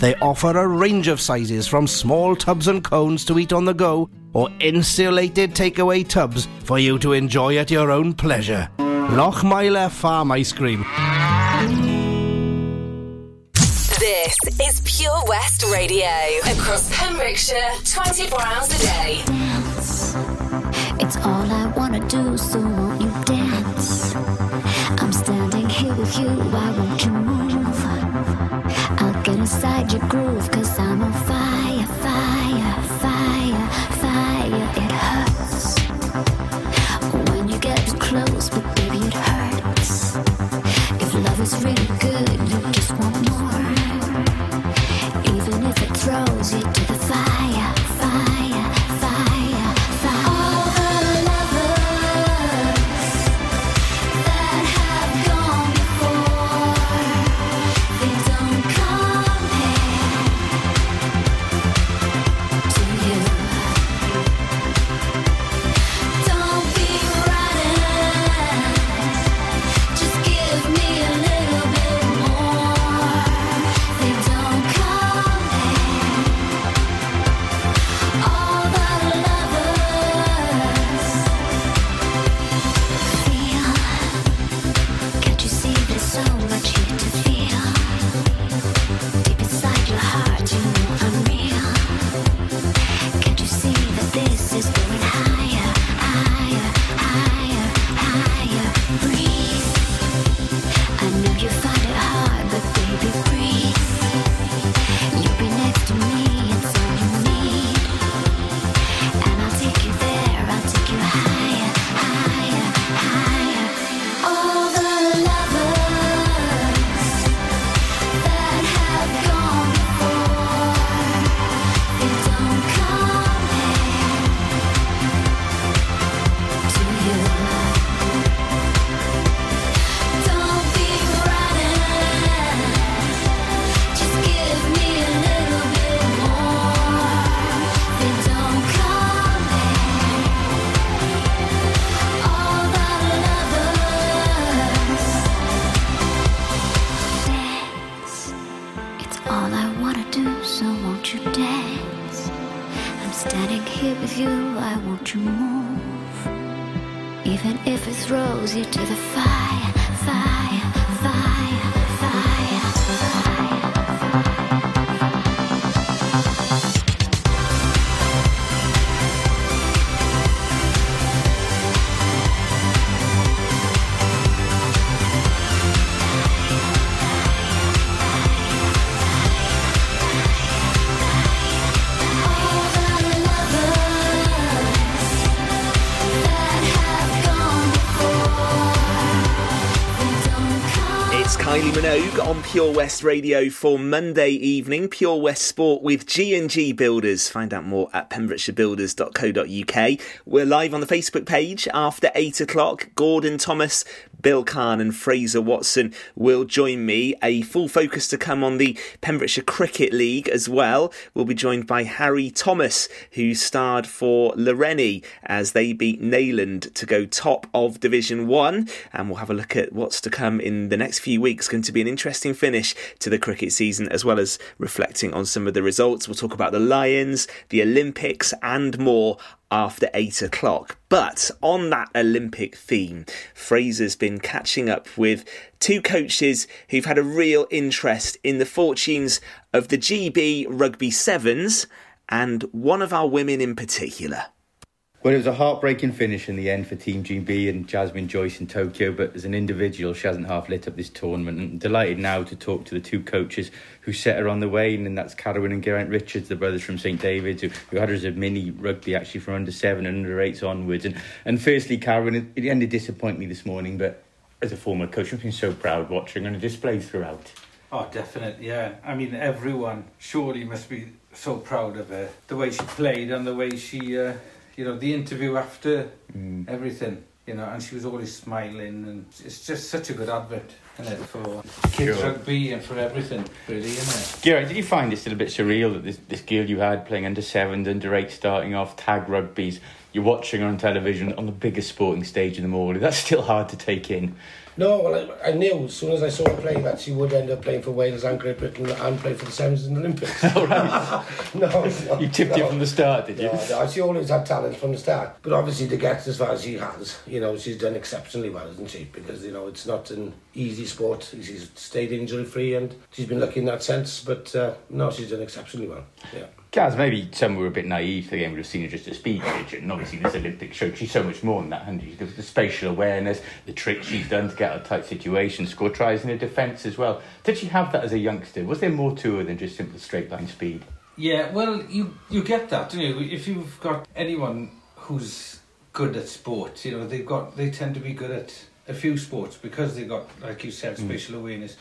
They offer a range of sizes from small tubs and cones to eat on the go or insulated takeaway tubs for you to enjoy at your own pleasure. Lochmeyler Farm Ice Cream. This is Pure West Radio. Across Pembrokeshire, 24 hours a day. It's all I wanna do, so won't you dance? I'm standing here with you, why inside your groove, cause I'm on fire, fire, fire, fire. It hurts when you get too close, but baby, it hurts. If love is really standing here with you. I want you move. Even if it throws you to the fire, on Pure West Radio for Monday evening. Pure West Sport with G&G Builders. Find out more at pembrokeshirebuilders.co.uk. We're live on the Facebook page after 8 o'clock. Gordon Thomas, Bill Kahn and Fraser Watson will join me. A full focus to come on the Pembrokeshire Cricket League as well. We'll be joined by Harry Thomas, who starred for Lawrenny as they beat Neyland to go top of Division 1. And we'll have a look at what's to come in the next few weeks. Going to be an interesting finish to the cricket season, as well as reflecting on some of the results. We'll talk about the Lions, the Olympics, and more after eight o'clock. But on that Olympic theme, Fraser's been catching up with two coaches who've had a real interest in the fortunes of the GB Rugby Sevens and one of our women in particular. Well, it was a heartbreaking finish in the end for Team GB and Jasmine Joyce in Tokyo, but as an individual, she hasn't half lit up this tournament. And delighted now to talk to the two coaches who set her on the way, and that's Carwyn and Geraint Richards, the brothers from St David's, who, who had her as a mini rugby actually from under seven and under eights onwards. And, and firstly, Carwyn, it, it ended disappoint me this morning, but as a former coach, I've been so proud watching and and display throughout. Oh, definitely, yeah. I mean, everyone surely must be so proud of her. The way she played and the way she, uh, you know, the interview after mm. everything, you know, and she was always smiling, and it's just such a good advert, isn't it, for kids Sure. rugby and for everything, really, isn't it? Geraint, did you find it still a bit surreal that this, this girl you had playing under sevens, under eight, starting off tag rugby's, you're watching her on television on the biggest sporting stage in the morning? That's still hard to take in. No, well, I, I knew as soon as I saw her play that she would end up playing for Wales and Great Britain and play for the Sevens in the Olympics. Oh, right. no, no, You tipped it from the start, did you? No, no, she always had talent from the start. But obviously to get as far as she has, you know, she's done exceptionally well, hasn't she? Because, you know, it's not an easy sport. She's stayed injury free and she's been lucky in that sense. But uh, no, she's done exceptionally well. Yeah. Gaz, maybe some were a bit naive thinking would have seen her just a speed and obviously this Olympic show, she's so much more than that, hasn't she? The, the spatial awareness, the tricks she's done to get out of tight situations, score tries in her defence as well. Did she have that as a youngster? Was there more to her than just simple straight line speed? Yeah, well, you you get that, don't you? If you've got anyone who's good at sport, you know, they've got they tend to be good at a few sports because they've got, like you said, Mm. spatial awareness.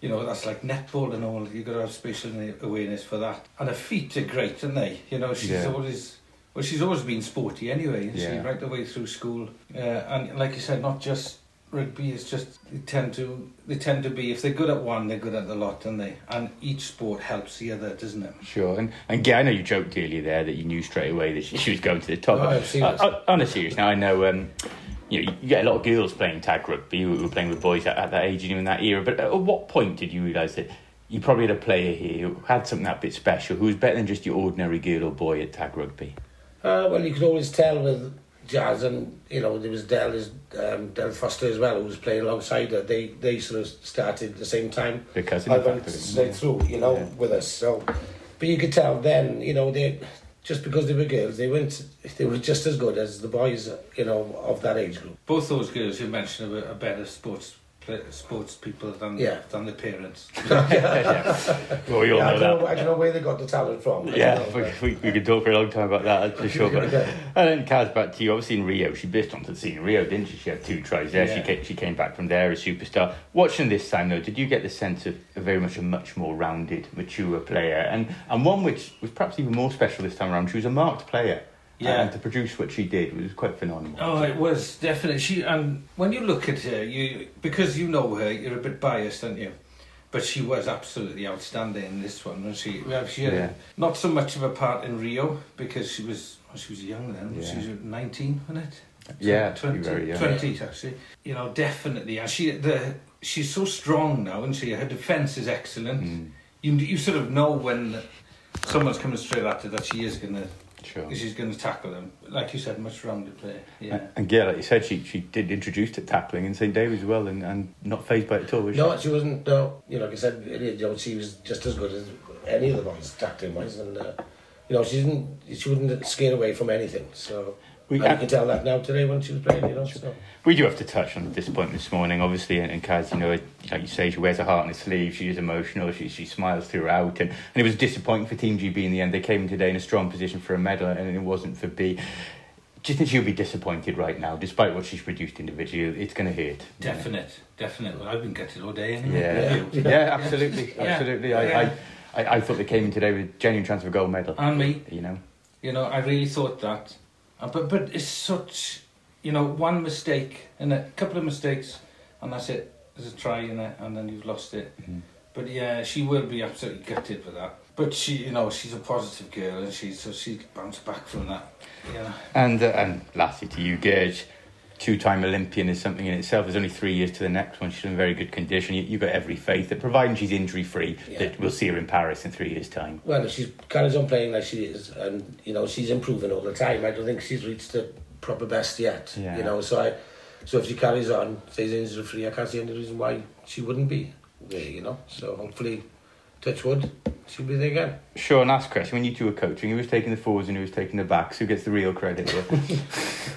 You know, that's like netball and all. You've got to have spatial awareness for that. And her feet are great, aren't they? You know, she's Yeah. always well, she's always been sporty anyway. isn't Yeah. she right the way through school. Uh, and like you said, not just rugby. It's just they tend to they tend to be if they're good at one, they're good at the lot, don't they? And each sport helps the other, doesn't it? Sure, and, and Gay, I know you joked earlier there that you knew straight away that she, she was going to the top. Oh. Uh, uh, on a serious now, I know um, you know you get a lot of girls playing tag rugby who were playing with boys at, at that age and in that era. But at what point did you realise that you probably had a player here who had something that bit special, who was better than just your ordinary girl or boy at tag rugby? Uh, well, you could always tell with Jazz and, you know, there was Del, um, Del Foster as well, who was playing alongside her. They they sort of started at the same time. Because I went straight through, you know, with us. So, But you could tell then, you know, they just because they were girls, they weren't, they were just as good as the boys, you know, of that age group. Both those girls you mentioned are better sports sports people than Yeah. than the parents. Well, we all Yeah, I know don't that. Know, I don't know where they got the talent from. I Yeah, know, we, we, we could talk for a long time about that, that's for sure. But, and then Kaz, back to you. Obviously in Rio, she burst onto the scene in Rio, didn't she? She had two tries there. She, came, she came back from there a superstar. Watching this time, though, did you get the sense of a very much a much more rounded, mature player, and and one which was perhaps even more special this time around? She was a marked player. Yeah. And to produce what she did was quite phenomenal. Oh, it was definitely she. And when you look at her, you because you know her, you're a bit biased, aren't you? But she was absolutely outstanding in this one, and she. Well, she had Yeah. not so much of a part in Rio because she was well, she was young then. Yeah. She was nineteen, wasn't it? Yeah, twenty. very young. 20 actually. You know, definitely. And she the she's so strong now, and she her defense is excellent. Mm. You you sort of know when someone's coming straight at her that she is gonna. Sure. She's going to tackle them. Like you said, much rounded player. Yeah. And yeah, like you said, she she did introduce to tackling in St David's as well, and, and not phased by it at all. Was she? No, she wasn't. No, you know, like I said, you know, she was just as good as any of the boys, tackling wise, and uh, you know, she didn't. She wouldn't scare away from anything. So We- and you can tell that now today when she was playing. You know, so. We do have to touch on the disappointment this morning, obviously, and, and Kaz, you know, like you say, she wears her heart on her sleeve, she is emotional, she, she smiles throughout, and, and it was disappointing for Team GB in the end. They came in today in a strong position for a medal, and it wasn't for B. Do you think she'll be disappointed right now, despite what she's produced individually? It's going to hurt. Definite, definite. Well, I've been gutted all day anyway. Yeah, yeah, absolutely, Yeah. absolutely. Yeah. I, I, I, I thought they came in today with genuine chance of a gold medal. And me. You know? You know, I really thought that. Uh, But but it's such, you know, one mistake and a couple of mistakes, and that's it. There's a try in it, and then you've lost it. Mm-hmm. But yeah, she will be absolutely gutted for that. But she, you know, she's a positive girl, and she so she bounced back from that. Yeah. And uh, and lastly to you, Gage, two-time Olympian is something in itself. There's only three years to the next one. She's in very good condition. You, you've got every faith that, providing she's injury-free, that we'll see her in Paris in three years' time. Well, she carries on playing like she is, and you know she's improving all the time. I don't think she's reached the proper best yet. Yeah. You know, so I, so if she carries on, stays injury free, I can't see any reason why she wouldn't be there. You know, so hopefully, touch wood, she'll be there again. Sure, and last question. When you two were coaching, who was taking the forwards and who was taking the backs? Who gets the real credit here?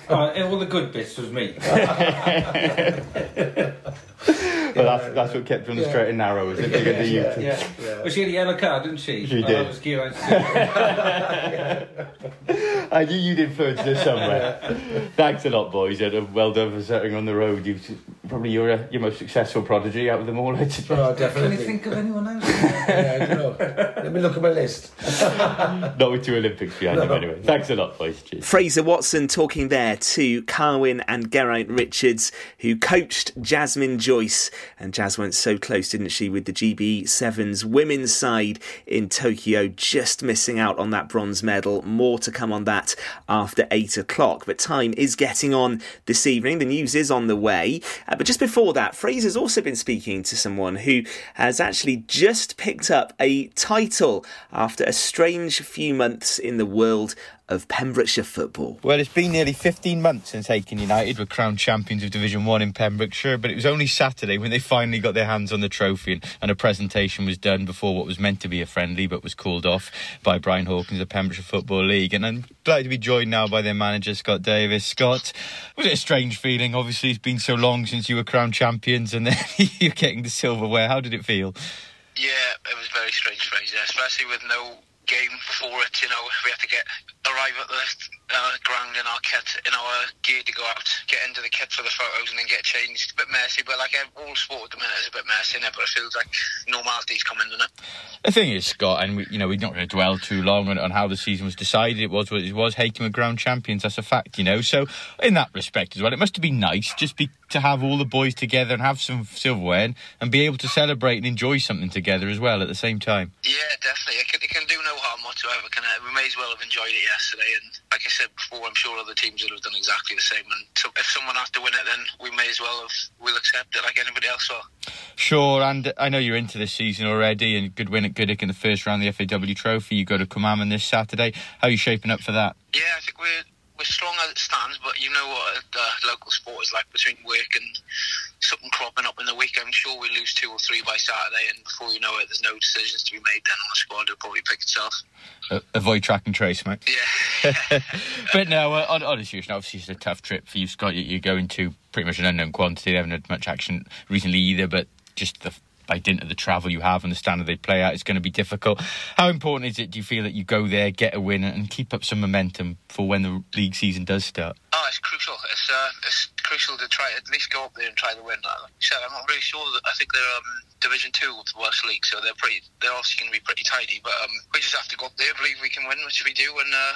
Uh, all the good bits was me. well, that's, that's what kept you on the Yeah. straight and narrow, is it? Bigger than you two. Yeah. Well, she had a yellow card, didn't she? She Oh, did. That was Kieran. I knew you'd influenced her somewhere. Thanks a lot, boys, and well done for setting on the road. You've probably you're uh, your most successful prodigy out of them all. I oh, definitely. Can you definitely. think of anyone else? yeah, I don't know. Let me look at my list. Not with two Olympics behind him No. anyway. Thanks a lot, boys. Cheers. Fraser Watson talking there to Carwyn and Geraint Richards, who coached Jasmine Joyce. And Jazz went so close, didn't she, with the GB7's women's side in Tokyo, just missing out on that bronze medal. More to come on that after eight o'clock. But time is getting on this evening. The news is on the way. Uh, but just before that, Fraser's also been speaking to someone who has actually just picked up a title after a strange few months in the world of Pembrokeshire football. Well, it's been nearly 15 months since Hakin United were crowned champions of Division 1 in Pembrokeshire, but it was only Saturday when they finally got their hands on the trophy and, and a presentation was done before what was meant to be a friendly but was called off by Brian Hawkins of Pembrokeshire Football League. And I'm glad to be joined now by their manager, Scott Davis. Scott, was it a strange feeling? Obviously, it's been so long since you were crowned champions and then you're getting the silverware. How did it feel? Yeah, it was very strange, Fraser, especially with no game for it. You know, we had to get arrive at the uh, ground in our kit, in our gear to go out, get into the kit for the photos, and then get changed. A bit messy, but like all sport at the minute is a bit messy, innit? But it feels like normality's coming, doesn't it? The thing is, Scott, and we, you know, we're not going to dwell too long on, on how the season was decided. It was what it was. Hakin were ground champions. That's a fact, you know. So, in that respect as well, it must have been nice just be to have all the boys together and have some silverware and, and be able to celebrate and enjoy something together as well at the same time. Yeah, definitely. It can, it can do no harm whatsoever, can it? We may as well have enjoyed it yesterday, and like I said before, I'm sure other teams would have done exactly the same. And so if someone has to win it, then we may as well have. We'll accept it like anybody else will. Sure, and I know you're into this season already, and good win at Goodwick in the first round of the FAW Trophy. You go to Cwmamman this Saturday. How are you shaping up for that? Yeah, I think we're we're strong as it stands, but you know what the local sport is like between work and something cropping up in the week. I'm sure we lose two or three by Saturday, and before you know it, there's no decisions to be made. Then on the squad, it'll probably pick itself. Uh, avoid track and trace, mate. Yeah. but no, uh, on, on a serious obviously it's a tough trip for you, Scott. You- You're going to pretty much an unknown quantity. They haven't had much action recently either, but just the by dint of the travel you have and the standard they play at, it's going to be difficult. How important is it, do you feel, that you go there, get a win, and keep up some momentum for when the league season does start? Oh, it's crucial. It's uh, it's crucial to try at least go up there and try to win. You I'm not really sure. That, I think they're um, Division Two of the Welsh League, so they're pretty. They're obviously going to be pretty tidy. But um, we just have to go up there, believe we can win, which we do, and uh,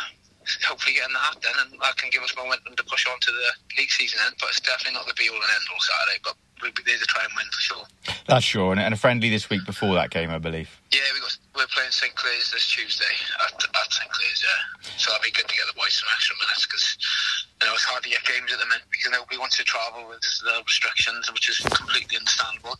hopefully get in the hat then, and that can give us momentum to push on to the league season. end. but it's definitely not the be all and end all Saturday. But we'll be there to try and win for sure. That's sure, and, and a friendly this week before that game, I believe. Yeah, we got we're playing St Clears this Tuesday at, at St Clears. Yeah, so that'll be good to get the boys some extra minutes because you know it's hard to get games at the minute because nobody wants to travel with the restrictions, which is completely understandable.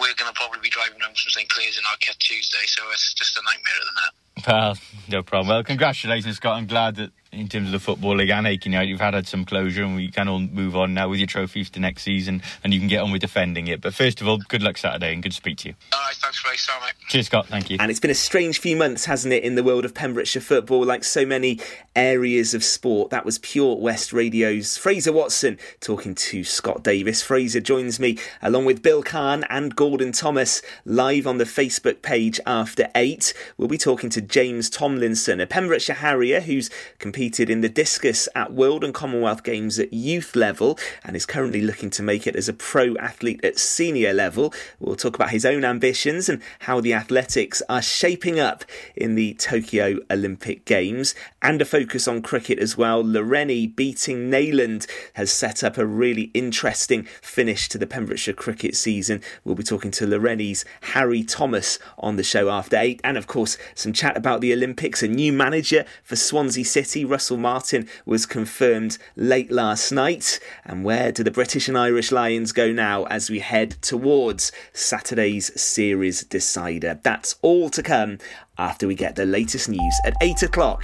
We're going to probably be driving home from St Clears in our kit Tuesday, so it's just a nightmare at the minute. Well, no problem. Well, congratulations, Scott. I'm glad that in terms of the Football League and Hakin United, you've had, had some closure and we can all move on now with your trophies to next season and you can get on with defending it. But first of all, good luck Saturday and good to speak to you. All right, thanks, Ray. Sorry, mate. Cheers, Scott. Thank you. And it's been a strange few months, hasn't it, in the world of Pembrokeshire football, like so many areas of sport. That was Pure West Radio's Fraser Watson talking to Scott Davis. Fraser joins me along with Bill Kahn and Gordon Thomas live on the Facebook page after eight. We'll be talking to James Tomlinson, a Pembrokeshire Harrier who's competed in the discus at World and Commonwealth Games at youth level and is currently looking to make it as a pro athlete at senior level. We'll talk about his own ambitions and how the athletics are shaping up in the Tokyo Olympic Games and a focus on cricket as well. Lawrenny beating Neyland has set up a really interesting finish to the Pembrokeshire cricket season. We'll be talking to Lawrenny's Harry Thomas on the show after eight, and of course, some chat about the Olympics. A new manager for Swansea City, Russell Martin, was confirmed late last night. And where do the British and Irish Lions go now as we head towards Saturday's series decider? That's all to come after we get the latest news at eight o'clock.